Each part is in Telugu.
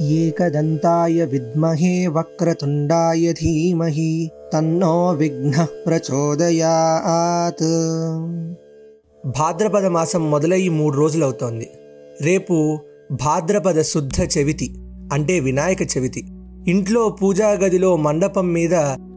ఏకదంతాయ విద్మహే వక్రతుండాయ ధీమహి తన్నో విఘ్న ప్రచోదయాత్. భాద్రపద మాసం మొదలయ్యి మూడు రోజులవుతోంది. రేపు భాద్రపద శుద్ధ చవితి అంటే వినాయక చవితి. ఇంట్లో పూజా గదిలో మండపం మీద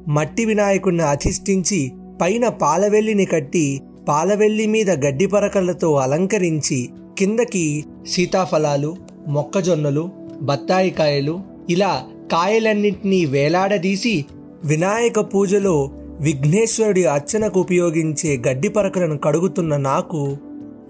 మట్టి వినాయకుడిని అధిష్ఠించి పైన పాలవెల్లిని కట్టి పాలవెల్లి మీద గడ్డి పరకలతో అలంకరించి కిందకి సీతాఫలాలు మొక్కజొన్నలు బత్తాయి కాయలు. ఇలా కాయలన్నింటినీ వేలాడదీసి వినాయక పూజలో విఘ్నేశ్వరుడి అర్చనకు ఉపయోగించే గడ్డి పరకలను కడుగుతున్న నాకు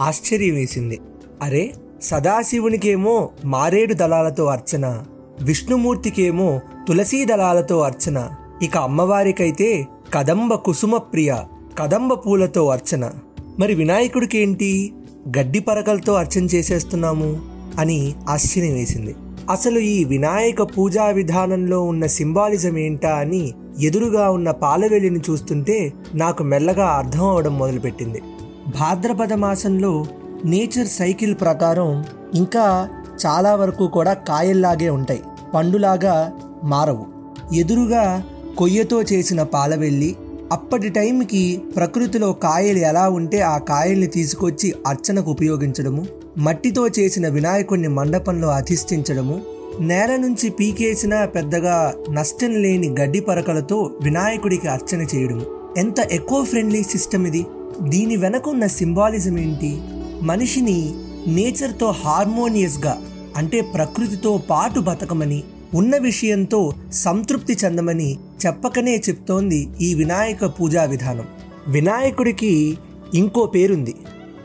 ఆశ్చర్యం వేసింది. అరే సదాశివునికేమో మారేడు దళాలతో అర్చన విష్ణుమూర్తికేమో తులసీ దళాలతో అర్చన ఇక అమ్మవారికైతే కదంబ కుసుమ ప్రియ కదంబ పూలతో అర్చన. మరి వినాయకుడికేంటి? గడ్డి పరకలతో అర్చన చేసేస్తున్నాము అని ఆశ్చర్యం వేసింది. అసలు ఈ వినాయక పూజా విధానంలో ఉన్న సింబాలిజం ఏంటా అని ఎదురుగా ఉన్న పాలవెల్లిని చూస్తుంటే నాకు మెల్లగా అర్థం అవడం మొదలుపెట్టింది. భాద్రపద మాసంలో నేచర్ సైకిల్ ప్రకారం ఇంకా చాలా వరకు కూడా కాయల్లాగే ఉంటాయి పండులాగా మారవు. ఎదురుగా కొయ్యతో చేసిన పాలవెల్లి అప్పటి టైంకి ప్రకృతిలో కాయలు ఎలా ఉంటే ఆ కాయల్ని తీసుకొచ్చి అర్చనకు ఉపయోగించడము మట్టితో చేసిన వినాయకుడిని మండపంలో అధిష్ఠించడము నేల నుంచి పీకేసిన పెద్దగా నష్టం లేని గడ్డి పరకలతో వినాయకుడికి అర్చన చేయడము. ఎంత ఎకో ఫ్రెండ్లీ సిస్టమ్ ఇది. దీని వెనకున్న సింబాలిజం ఏంటి? మనిషిని నేచర్తో హార్మోనియస్గా అంటే ప్రకృతితో పాటు బతకమని ఉన్న విషయంతో సంతృప్తి చెందమని చెప్పకనే చెప్తోంది ఈ వినాయక పూజా విధానం. వినాయకుడికి ఇంకో పేరుంది.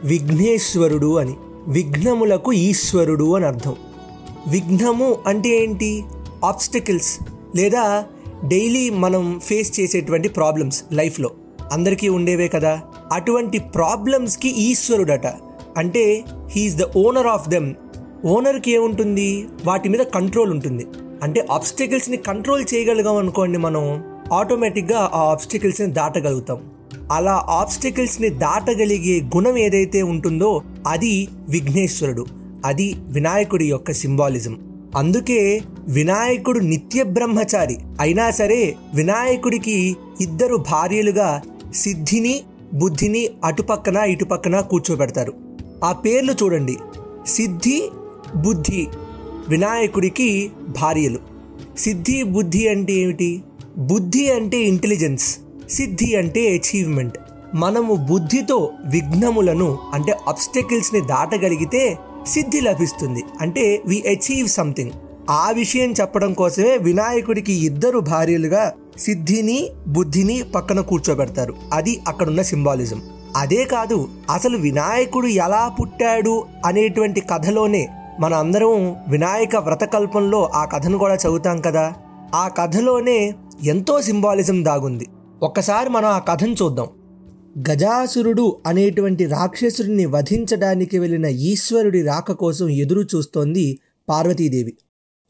విఘ్నేశ్వరుడు అని. విఘ్నములకు ఈశ్వరుడు అని అర్థం. విఘ్నము అంటే ఏంటి? ఆబ్స్టికల్స్ లేదా డైలీ మనం ఫేస్ చేసేటువంటి ప్రాబ్లమ్స్ లైఫ్లో అందరికీ ఉండేవే కదా? అటువంటి ప్రాబ్లమ్స్కి ఈశ్వరుడట. అంటే he is the owner of them ఓనర్కి ఏముంటుంది? వాటి మీద కంట్రోల్ ఉంటుంది. అంటే ఆబ్స్టికల్స్ని కంట్రోల్ చేయగలిగాం అనుకోండి మనం ఆటోమేటిక్గా ఆ ఆబ్స్టికల్స్ని దాటగలుగుతాం. అలా ఆబ్స్టికల్స్ని దాటగలిగే గుణం ఏదైతే ఉంటుందో అది విఘ్నేశ్వరుడు అది వినాయకుడి యొక్క సింబాలిజం. అందుకే వినాయకుడు నిత్య బ్రహ్మచారి అయినా సరే వినాయకుడికి ఇద్దరు భార్యలుగా సిద్ధిని బుద్ధిని అటుపక్కన ఇటుపక్కన కూర్చోబెడతారు. ఆ పేర్లు చూడండి. సిద్ధి బుద్ధి వినాయకుడికి భార్యలు. సిద్ధి బుద్ధి అంటే ఏమిటి? బుద్ధి అంటే ఇంటెలిజెన్స్. సిద్ధి అంటే అచీవ్మెంట్ మనము బుద్ధితో విఘ్నములను అంటే అబ్స్టెకిల్స్ని దాటగలిగితే సిద్ధి లభిస్తుంది. అంటే వి అచీవ్ సంథింగ్ ఆ విషయం చెప్పడం కోసమే వినాయకుడికి ఇద్దరు భార్యలుగా సిద్ధిని బుద్ధిని పక్కన కూర్చోబెడతారు. అది అక్కడున్న సింబాలిజం. అదే కాదు అసలు వినాయకుడు ఎలా పుట్టాడు అనేటువంటి కథలోనే మన అందరం వినాయక వ్రతకల్పంలో ఆ కథను కూడా చదువుతాం కదా. ఆ కథలోనే ఎంతో సింబాలిజం దాగుంది. ఒక్కసారి మనం ఆ కథను చూద్దాం. గజాసురుడు అనేటువంటి రాక్షసుడిని వధించడానికి వెళ్ళిన ఈశ్వరుడి రాక కోసం ఎదురు చూస్తోంది పార్వతీదేవి.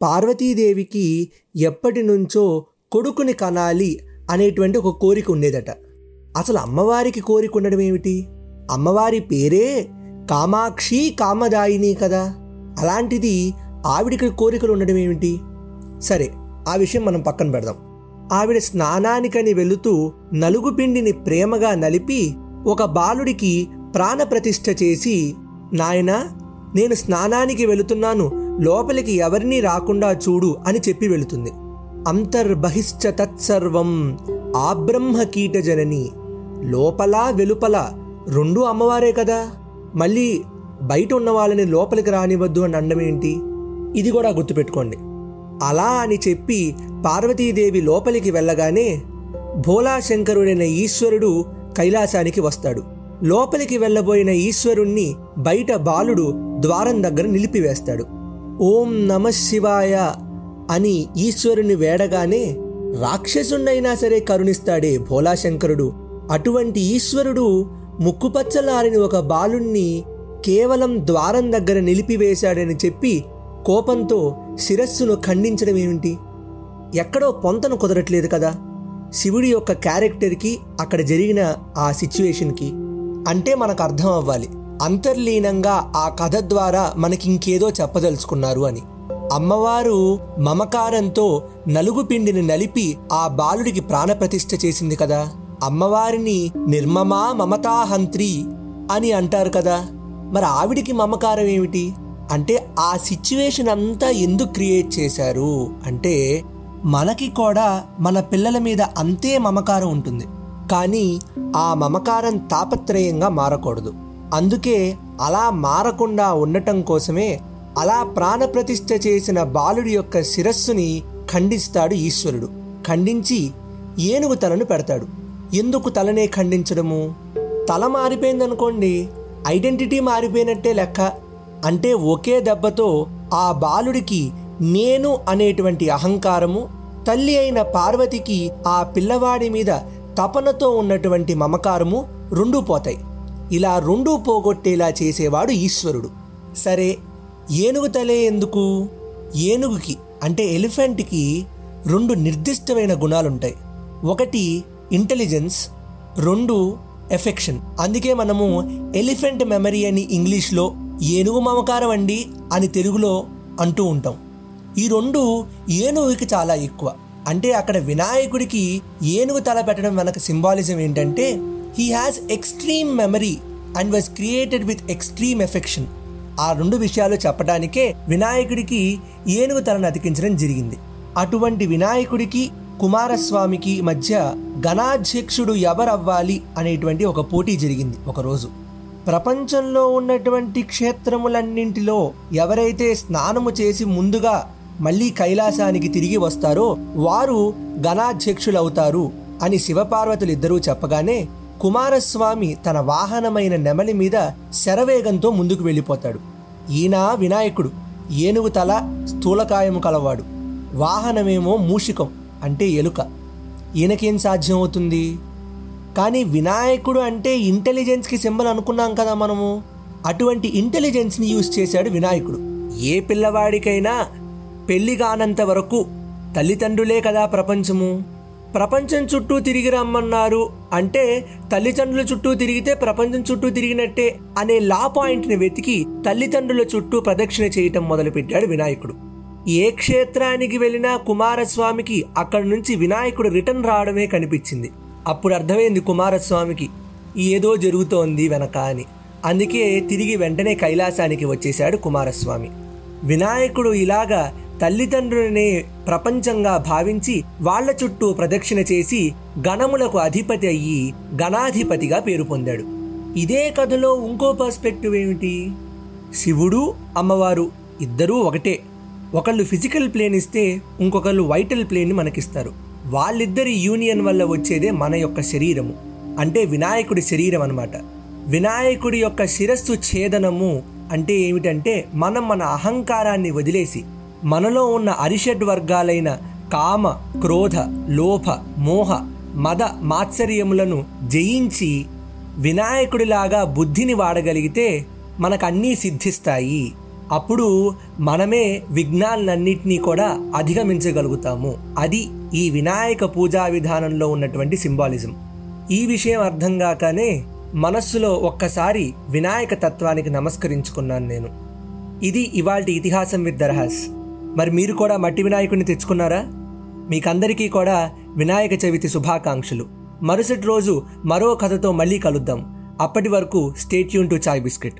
పార్వతీదేవికి ఎప్పటి నుంచో కొడుకుని కనాలి అనేటువంటి ఒక కోరిక ఉండేదట. అసలు అమ్మవారికి కోరిక ఉండడం ఏమిటి? అమ్మవారి పేరే కామాక్షి కామదాయిని కదా. అలాంటిది ఆవిడికి కోరికలు ఉండడం ఏమిటి? సరే ఆ విషయం మనం పక్కన పెడదాం. ఆవిడ స్నానానికని వెళుతూ నలుగు పిండిని ప్రేమగా నలిపి ఒక బాలుడికి ప్రాణప్రతిష్ఠ చేసి నాయనా నేను స్నానానికి వెళుతున్నాను. లోపలికి ఎవరినీ రాకుండా చూడు అని చెప్పి వెళుతుంది. అంతర్బహిశ్చ తత్సర్వం ఆబ్రహ్మ కీటజనని. లోపల వెలుపల రెండు అమ్మవారే కదా. మళ్ళీ బయట ఉన్న వాళ్ళని లోపలికి రానివద్దు అని అనడం ఏంటి? ఇది కూడా గుర్తుపెట్టుకోండి. అలా అని చెప్పి పార్వతీదేవి లోపలికి వెళ్ళగానే భోలాశంకరుడైన ఈశ్వరుడు కైలాసానికి వస్తాడు. లోపలికి వెళ్ళబోయిన ఈశ్వరుణ్ణి బయట బాలుడు ద్వారం దగ్గర నిలిపివేస్తాడు. ఓం నమ శివాయ అని ఈశ్వరుని వేడగానే రాక్షసుండైనా సరే కరుణిస్తాడే భోలాశంకరుడు. అటువంటి ఈశ్వరుడు ముక్కుపచ్చలారిని ఒక బాలుణ్ణి కేవలం ద్వారం దగ్గర నిలిపివేశాడని చెప్పి కోపంతో శిరస్సును ఖండించడం ఏమిటి? ఎక్కడో పొంతను కుదరట్లేదు కదా. శివుడి యొక్క క్యారెక్టర్కి అక్కడ జరిగిన ఆ సిచ్యువేషన్కి అంటే మనకు అర్థం అవ్వాలి. అంతర్లీనంగా ఆ కథ ద్వారా మనకి ఇంకేదో చెప్పదలుచుకున్నారు అని. అమ్మవారు మమకారంతో నలుగు పిండిని నలిపి ఆ బాలుడికి ప్రాణప్రతిష్ఠ చేసింది కదా. అమ్మవారిని నిర్మమా మమతాహంత్రి అని అంటారు కదా. మరి ఆవిడికి మమకారం ఏమిటి? అంటే ఆ సిచ్యువేషన్ అంతా ఎందుకు క్రియేట్ చేశారు? అంటే మనకి కూడా మన పిల్లల మీద అంతే మమకారం ఉంటుంది. కానీ ఆ మమకారం తాపత్రయంగా మారకూడదు. అందుకే అలా మారకుండా ఉండటం కోసమే అలా ప్రాణప్రతిష్ఠ చేసిన బాలుడి యొక్క శిరస్సుని ఖండిస్తాడు ఈశ్వరుడు. ఖండించి ఏనుగు తలను పెడతాడు. ఎందుకు తలనే ఖండించడము? తల మారిపోయిందనుకోండి. ఐడెంటిటీ మారిపోయినట్టే లెక్క. అంటే ఒకే దెబ్బతో ఆ బాలుడికి నేను అనేటువంటి అహంకారము తల్లి అయిన పార్వతికి ఆ పిల్లవాడి మీద తపనతో ఉన్నటువంటి మమకారము రెండూ పోతాయి. ఇలా రెండూ పోగొట్టేలా చేసేవాడు ఈశ్వరుడు. సరే ఏనుగు తలే ఎందుకు? ఏనుగుకి అంటే ఎలిఫెంట్కి రెండు నిర్దిష్టమైన గుణాలుంటాయి. ఒకటి ఇంటెలిజెన్స్ రెండు ఎఫెక్షన్. అందుకే మనము ఎలిఫెంట్ మెమరీ అని ఇంగ్లీష్లో ఏనుగు మమకారం అండి అని తెలుగులో అంటూ ఉంటాం. ఈ రెండు ఏనుగుకి చాలా ఎక్కువ. అంటే అక్కడ వినాయకుడికి ఏనుగు తల పెట్టడం వెనక సింబాలిజం ఏంటంటే he has extreme memory and was created with extreme affection ఆ రెండు విషయాలు చెప్పడానికే వినాయకుడికి ఏనుగు తలను అతికించడం జరిగింది. అటువంటి వినాయకుడికి కుమారస్వామికి మధ్య గణాధ్యక్షుడు ఎవరవ్వాలి అనేటువంటి ఒక పోటీ జరిగింది ఒకరోజు. ప్రపంచంలో ఉన్నటువంటి క్షేత్రములన్నింటిలో ఎవరైతే స్నానము చేసి ముందుగా మళ్ళీ కైలాసానికి తిరిగి వస్తారో వారు గణాధ్యక్షులవుతారు అని శివపార్వతులు ఇద్దరూ చెప్పగానే కుమారస్వామి తన వాహనమైన నెమలి మీద శరవేగంతో ముందుకు వెళ్ళిపోతాడు. ఈయన వినాయకుడు ఏనుగు తల స్థూలకాయము కలవాడు వాహనమేమో మూషికం అంటే ఎలుక. ఈయనకేం సాధ్యం అవుతుంది కానీ వినాయకుడు అంటే ఇంటెలిజెన్స్కి సింబల్ అనుకున్నాం కదా మనము. అటువంటి ఇంటెలిజెన్స్ని యూజ్ చేశాడు వినాయకుడు. ఏ పిల్లవాడికైనా పెళ్ళి కానంత వరకు తల్లిదండ్రులే కదా ప్రపంచము. ప్రపంచం చుట్టూ తిరిగి రమ్మన్నారు అంటే తల్లిదండ్రుల చుట్టూ తిరిగితే ప్రపంచం చుట్టూ తిరిగినట్టే అనే లా పాయింట్ని వెతికి తల్లిదండ్రుల చుట్టూ ప్రదక్షిణ చేయటం మొదలుపెట్టాడు వినాయకుడు. ఏ క్షేత్రానికి వెళ్ళినా కుమారస్వామికి అక్కడి నుంచి వినాయకుడు రిటర్న్ రావడమే కనిపించింది. అప్పుడు అర్థమైంది కుమారస్వామికి ఏదో జరుగుతోంది వెనక అని. అందుకే తిరిగి వెంటనే కైలాసానికి వచ్చేశాడు కుమారస్వామి. వినాయకుడు ఇలాగా తల్లిదండ్రులనే ప్రపంచంగా భావించి వాళ్ళ చుట్టూ ప్రదక్షిణ చేసి గణములకు అధిపతి అయ్యి గణాధిపతిగా పేరు పొందాడు. ఇదే కథలో ఇంకో పర్స్పెక్టివ్ ఏమిటి? శివుడు అమ్మవారు ఇద్దరూ ఒకటే. ఒకళ్ళు ఫిజికల్ ప్లేన్ ఇస్తే ఇంకొకళ్ళు వైటల్ ప్లేన్ మనకిస్తారు. వాళ్ళిద్దరి యూనియన్ వల్ల వచ్చేదే మన యొక్క శరీరము. అంటే వినాయకుడి శరీరం అన్నమాట. వినాయకుడి యొక్క శిరస్సు ఛేదనము అంటే ఏమిటంటే మనం మన అహంకారాన్ని వదిలేసి మనలో ఉన్న అరిషడ్ వర్గాలైన కామ క్రోధ లోభ మోహ మద మాత్సర్యములను జయించి వినాయకుడిలాగా బుద్ధిని వాడగలిగితే మనకన్నీ సిద్ధిస్తాయి. అప్పుడు మనమే విఘ్నాలన్నింటినీ కూడా అధిగమించగలుగుతాము. అది ఈ వినాయక పూజా విధానంలో ఉన్నటువంటి సింబాలిజం. ఈ విషయం అర్థం కాకనే మనస్సులో ఒక్కసారి వినాయక తత్వానికి నమస్కరించుకున్నాను నేను. ఇది ఇవాల్టి ఇతిహాసం విత్ దర్హాస్ మరి మీరు కూడా మట్టి వినాయకుడిని తెచ్చుకున్నారా? మీకందరికీ కూడా వినాయక చవితి శుభాకాంక్షలు. మరుసటి రోజు మరో కథతో మళ్ళీ కలుద్దాం. అప్పటి వరకు స్టేట్యూన్ టు చాయ్ బిస్కెట్.